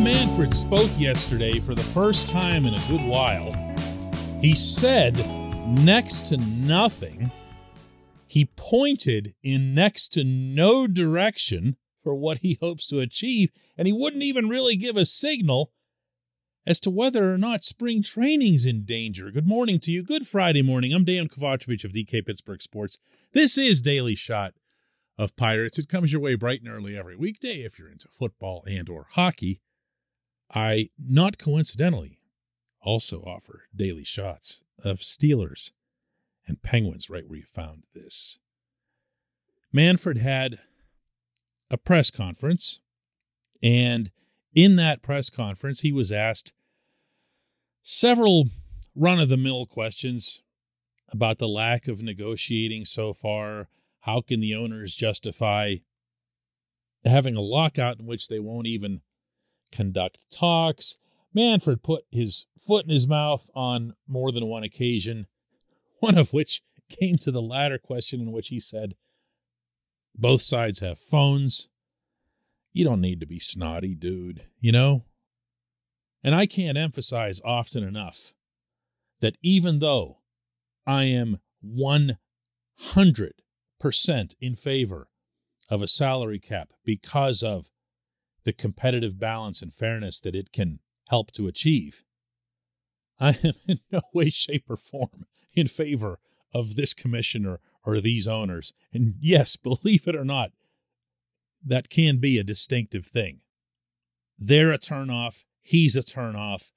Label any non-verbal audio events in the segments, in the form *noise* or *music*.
Manfred spoke yesterday for the first time in a good while. He said next to nothing. He pointed in next to no direction for what he hopes to achieve, and he wouldn't even really give a signal as to whether or not spring training's in danger. Good morning to you. Good Friday morning. I'm Dan Kovacevic of DK Pittsburgh Sports. This is Daily Shot of Pirates. It comes your way bright and early every weekday if you're into football and or hockey. I, not coincidentally, also offer daily shots of Steelers and Penguins right where you found this. Manfred had a press conference, and in that press conference, he was asked several run of the mill questions about the lack of negotiating so far. How can the owners justify having a lockout in which they won't even conduct talks. Manfred put his foot in his mouth on more than one occasion, *laughs* one of which came to the latter question, in which he said, Both sides have phones. You don't need to be snotty, dude, you know? And I can't emphasize often enough that even though I am 100% in favor of a salary cap because of the competitive balance and fairness that it can help to achieve. I am *laughs* in no way, shape, or form in favor of this commissioner or these owners. And yes, *laughs* believe it or not, that can be a distinctive thing. They're a turnoff, he's a turnoff.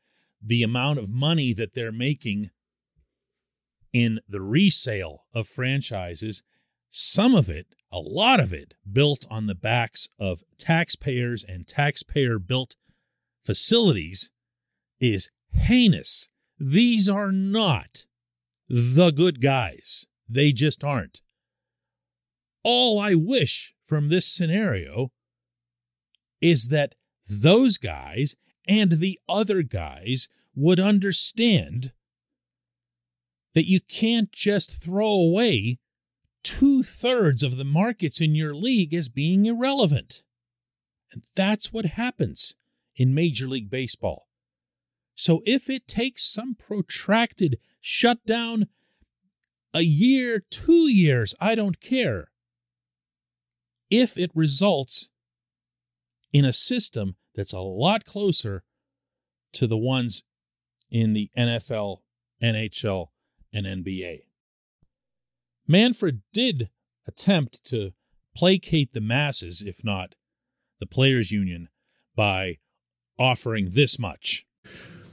The amount of money that they're making in the resale of franchises, some of it a lot of it built on the backs of taxpayers and taxpayer built facilities, is heinous. These are not the good guys. They just aren't. All I wish from this scenario is that those guys and the other guys would understand that you can't just throw away two thirds of the markets in your league as being irrelevant. And that's what happens in Major League Baseball. So if it takes some protracted shutdown, a year, two years, I don't care. If it results in a system that's a lot closer to the ones in the NFL, NHL, and NBA. Manfred did attempt to placate the masses, if not the players' union, by offering this much.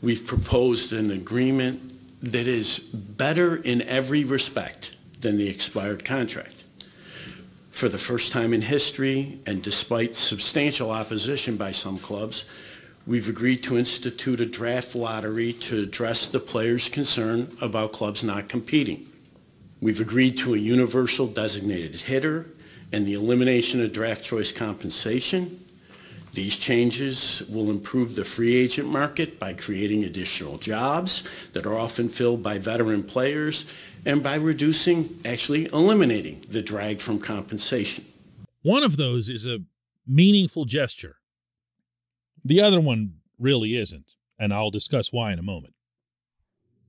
We've proposed an agreement that is better in every respect than the expired contract. For the first time in history, and despite substantial opposition by some clubs, we've agreed to institute a draft lottery to address the players' concern about clubs not competing. We've agreed to a universal designated hitter and the elimination of draft choice compensation. These changes will improve the free agent market by creating additional jobs that are often filled by veteran players and by reducing, actually eliminating the drag from compensation. One of those is a meaningful gesture. The other one really isn't, and I'll discuss why in a moment.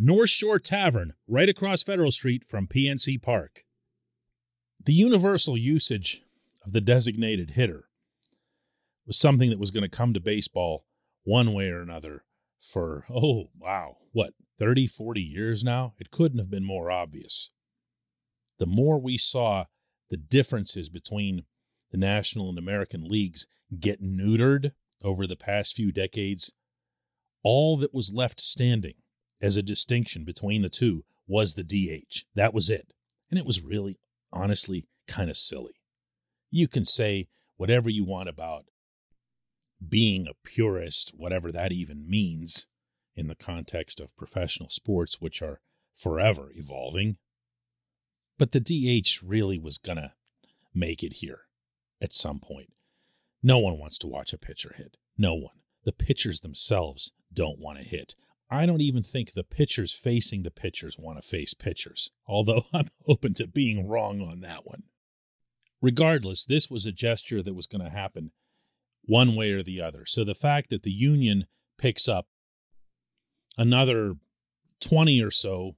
North Shore Tavern, right across Federal Street from PNC Park. The universal usage of the designated hitter was something that was going to come to baseball one way or another for, oh, wow, what, 30, 40 years now? It couldn't have been more obvious. The more we saw the differences between the National and American leagues get neutered over the past few decades, all that was left standing as a distinction between the two was the DH. That was it. And it was really, honestly, kind of silly. You can say whatever you want about being a purist, whatever that even means in the context of professional sports, which are forever evolving. But the DH really was going to make it here at some point. No one wants to watch a pitcher hit. No one. The pitchers themselves don't want to hit. I don't even think the pitchers facing the pitchers want to face pitchers, *laughs* although I'm open to being wrong on that one. Regardless, this was a gesture that was going to happen one way or the other. So the fact that the union picks up another 20 or so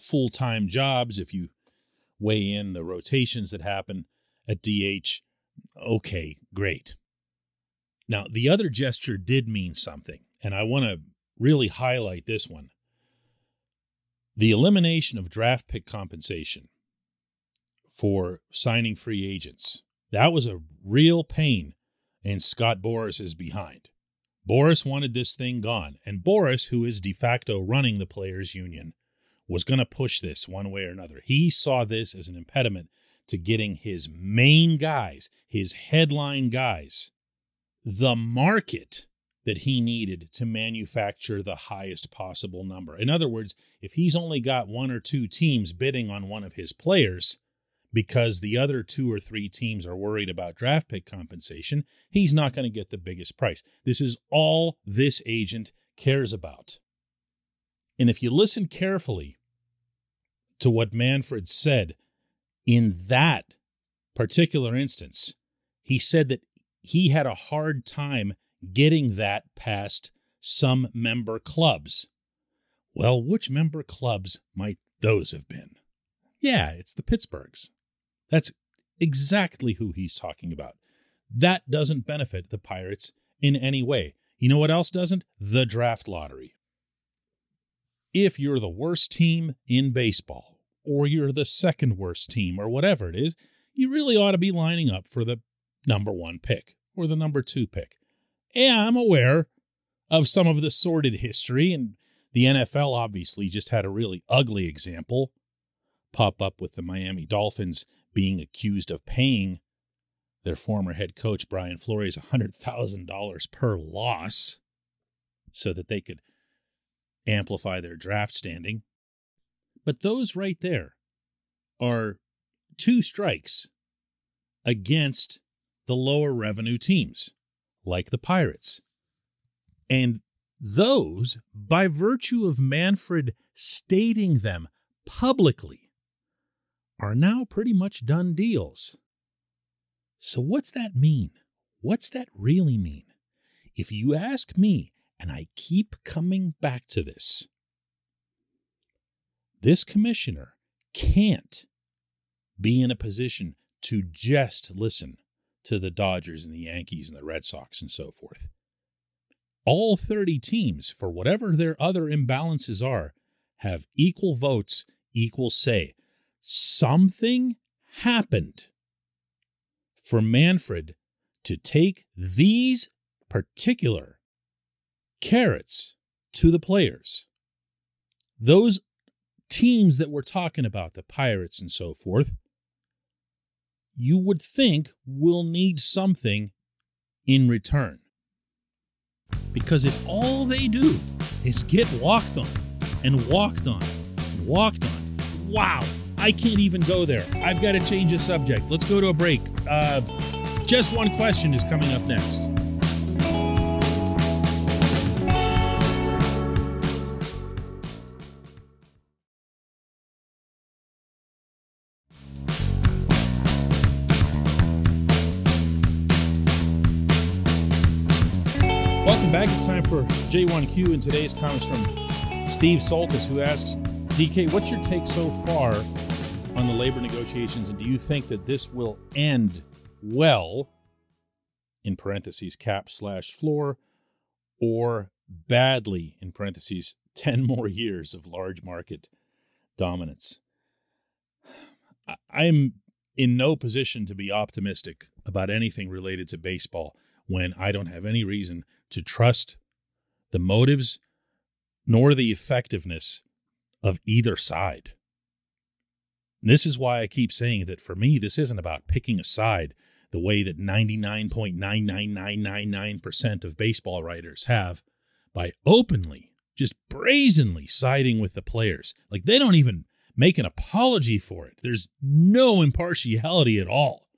full time jobs, if you weigh in the rotations that happen at DH, okay, great. Now, the other gesture did mean something, and I want to really highlight this one. The elimination of draft pick compensation for signing free agents. That was a real pain in Scott Boras's behind. Boras wanted this thing gone, and Boras, who is de facto running the players' union, was going to push this one way or another. He saw this as an impediment to getting his main guys, his headline guys, the market that he needed to manufacture the highest possible number. In other words, if he's only got one or two teams bidding on one of his players because the other two or three teams are worried about draft pick compensation, he's not going to get the biggest price. This is all this agent cares about. And if you listen carefully to what Manfred said in that particular instance, he said that he had a hard time getting that past some member clubs. Well, which member clubs might those have been? Yeah, it's the Pittsburghs. That's exactly who he's talking about. That doesn't benefit the Pirates in any way. You know what else doesn't? The draft lottery. If you're the worst team in baseball, or you're the second worst team, or whatever it is, you really ought to be lining up for the number one pick or the number two pick. Yeah, I'm aware of some of the sordid history, and the NFL obviously just had a really ugly example pop up with the Miami Dolphins being accused of paying their former head coach Brian Flores $100,000 per loss so that they could amplify their draft standing. But those right there are two strikes against the lower revenue teams like the Pirates. And those, by virtue of Manfred stating them publicly, are now pretty much done deals. So, what's that mean? What's that really mean? If you ask me, and I keep coming back to this, this commissioner can't be in a position to just listen to the Dodgers and the Yankees and the Red Sox and so forth. All 30 teams, for whatever their other imbalances are, have equal votes, equal say. Something happened for Manfred to take these particular carrots to the players. Those teams that we're talking about, the Pirates and so forth, you would think will need something in return. Because if all they do is get walked on and walked on and walked on, wow, I can't even go there. I've got to change the subject. Let's go to a break. Uh, just one question is coming up next. J1Q, and today's comes from Steve Soltis, who asks, DK, what's your take so far on the labor negotiations, and do you think that this will end well, in parentheses, cap slash floor, or badly, in parentheses, *laughs* 10 more years of large market dominance? I'm in no position to be optimistic about anything related to baseball when I don't have any reason to trust the motives nor the effectiveness of either side. This is why I keep saying that for me, this isn't about picking a side. the way that 99.99999% of baseball writers have by openly, just brazenly siding with the players. Like they don't even make an apology for it. There's no impartiality at all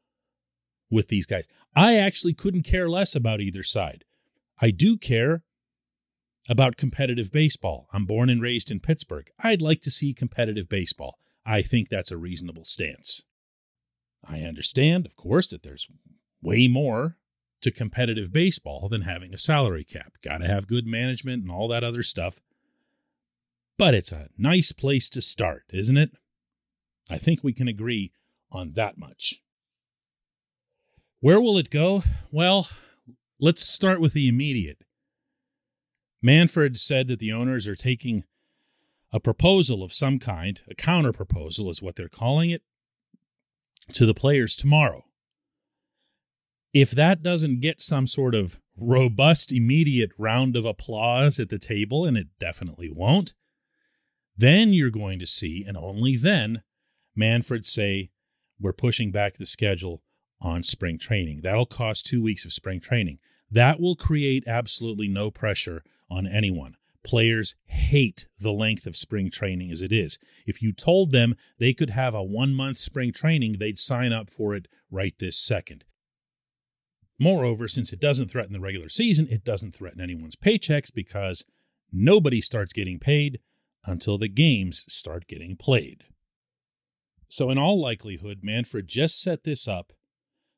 with these guys. I actually couldn't care less about either side. I do care about competitive baseball. I'm born and raised in Pittsburgh. I'd like to see competitive baseball. I think that's a reasonable stance. I understand, of course, that there's way more to competitive baseball than having a salary cap. Got to have good management and all that other stuff. But it's a nice place to start, isn't it? I think we can agree on that much. Where will it go? Well, let's start with the immediate. Manfred said that the owners are taking a proposal of some kind, a counter proposal is what they're calling it, to the players tomorrow. If that doesn't get some sort of robust, immediate round of applause at the table, and it definitely won't, then you're going to see, and only then, Manfred say, We're pushing back the schedule on spring training. That'll cost two weeks of spring training. That will create absolutely no pressure on anyone. Players hate the length of spring training as it is. If you told them they could have a one month spring training, they'd sign up for it right this second. Moreover, since it doesn't threaten the regular season, it doesn't threaten anyone's paychecks because nobody starts getting paid until the games start getting played. So, in all likelihood, Manfred just set this up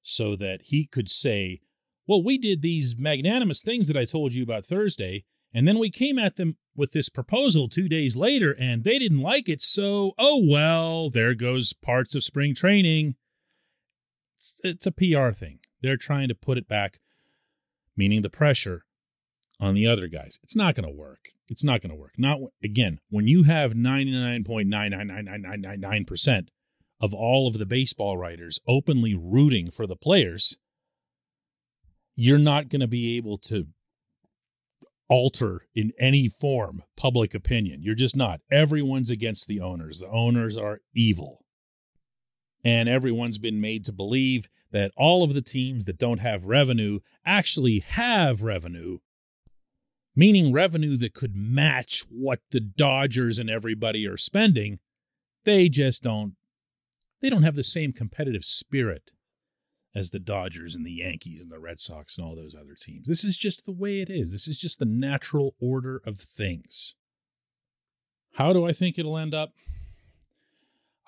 so that he could say, Well, we did these magnanimous things that I told you about Thursday, and then we came at them with this proposal two days later, and they didn't like it. So, oh well, there goes parts of spring training. It's, it's a PR thing. They're trying to put it back, meaning the pressure on the other guys. It's not going to work. It's not going to work. Not again, when you have 99.9999999% of all of the baseball writers openly rooting for the players, you're not going to be able to alter in any form public opinion. You're just not. Everyone's against the owners. The owners are evil. And everyone's been made to believe that all of the teams that don't have revenue actually have revenue, meaning revenue that could match what the Dodgers and everybody are spending. They just don't they don't have the same competitive spirit as the Dodgers and the Yankees and the Red Sox and all those other teams. This is just the way it is. This is just the natural order of things. How do I think it'll end up?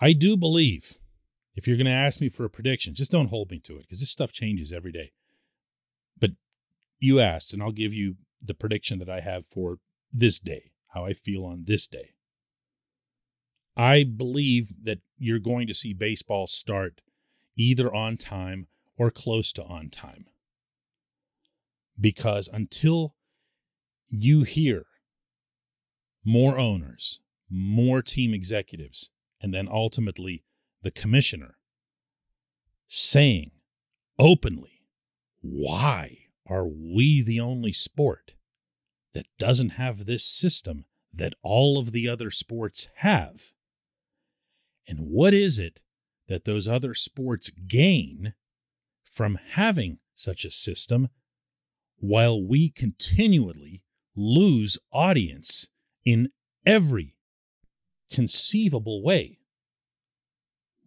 I do believe, if you're going to ask me for a prediction, just don't hold me to it because this stuff changes every day. But you asked, and I'll give you the prediction that I have for this day, how I feel on this day. I believe that you're going to see baseball start either on time or close to on time. Because until you hear more owners, more team executives, and then ultimately the commissioner saying openly, why are we the only sport that doesn't have this system that all of the other sports have? And what is it that those other sports gain from having such a system while we continually lose audience in every conceivable way.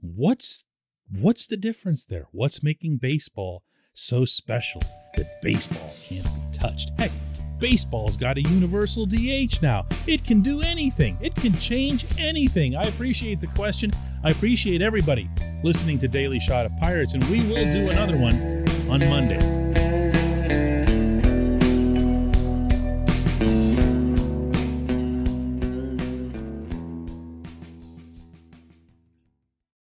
What's what's the difference there? What's making baseball so special that baseball can't be touched? Heck, baseball's got a universal DH now. It can do anything. It can change anything. I appreciate the question. I appreciate everybody listening to Daily Shot of Pirates, and we will do another one on Monday.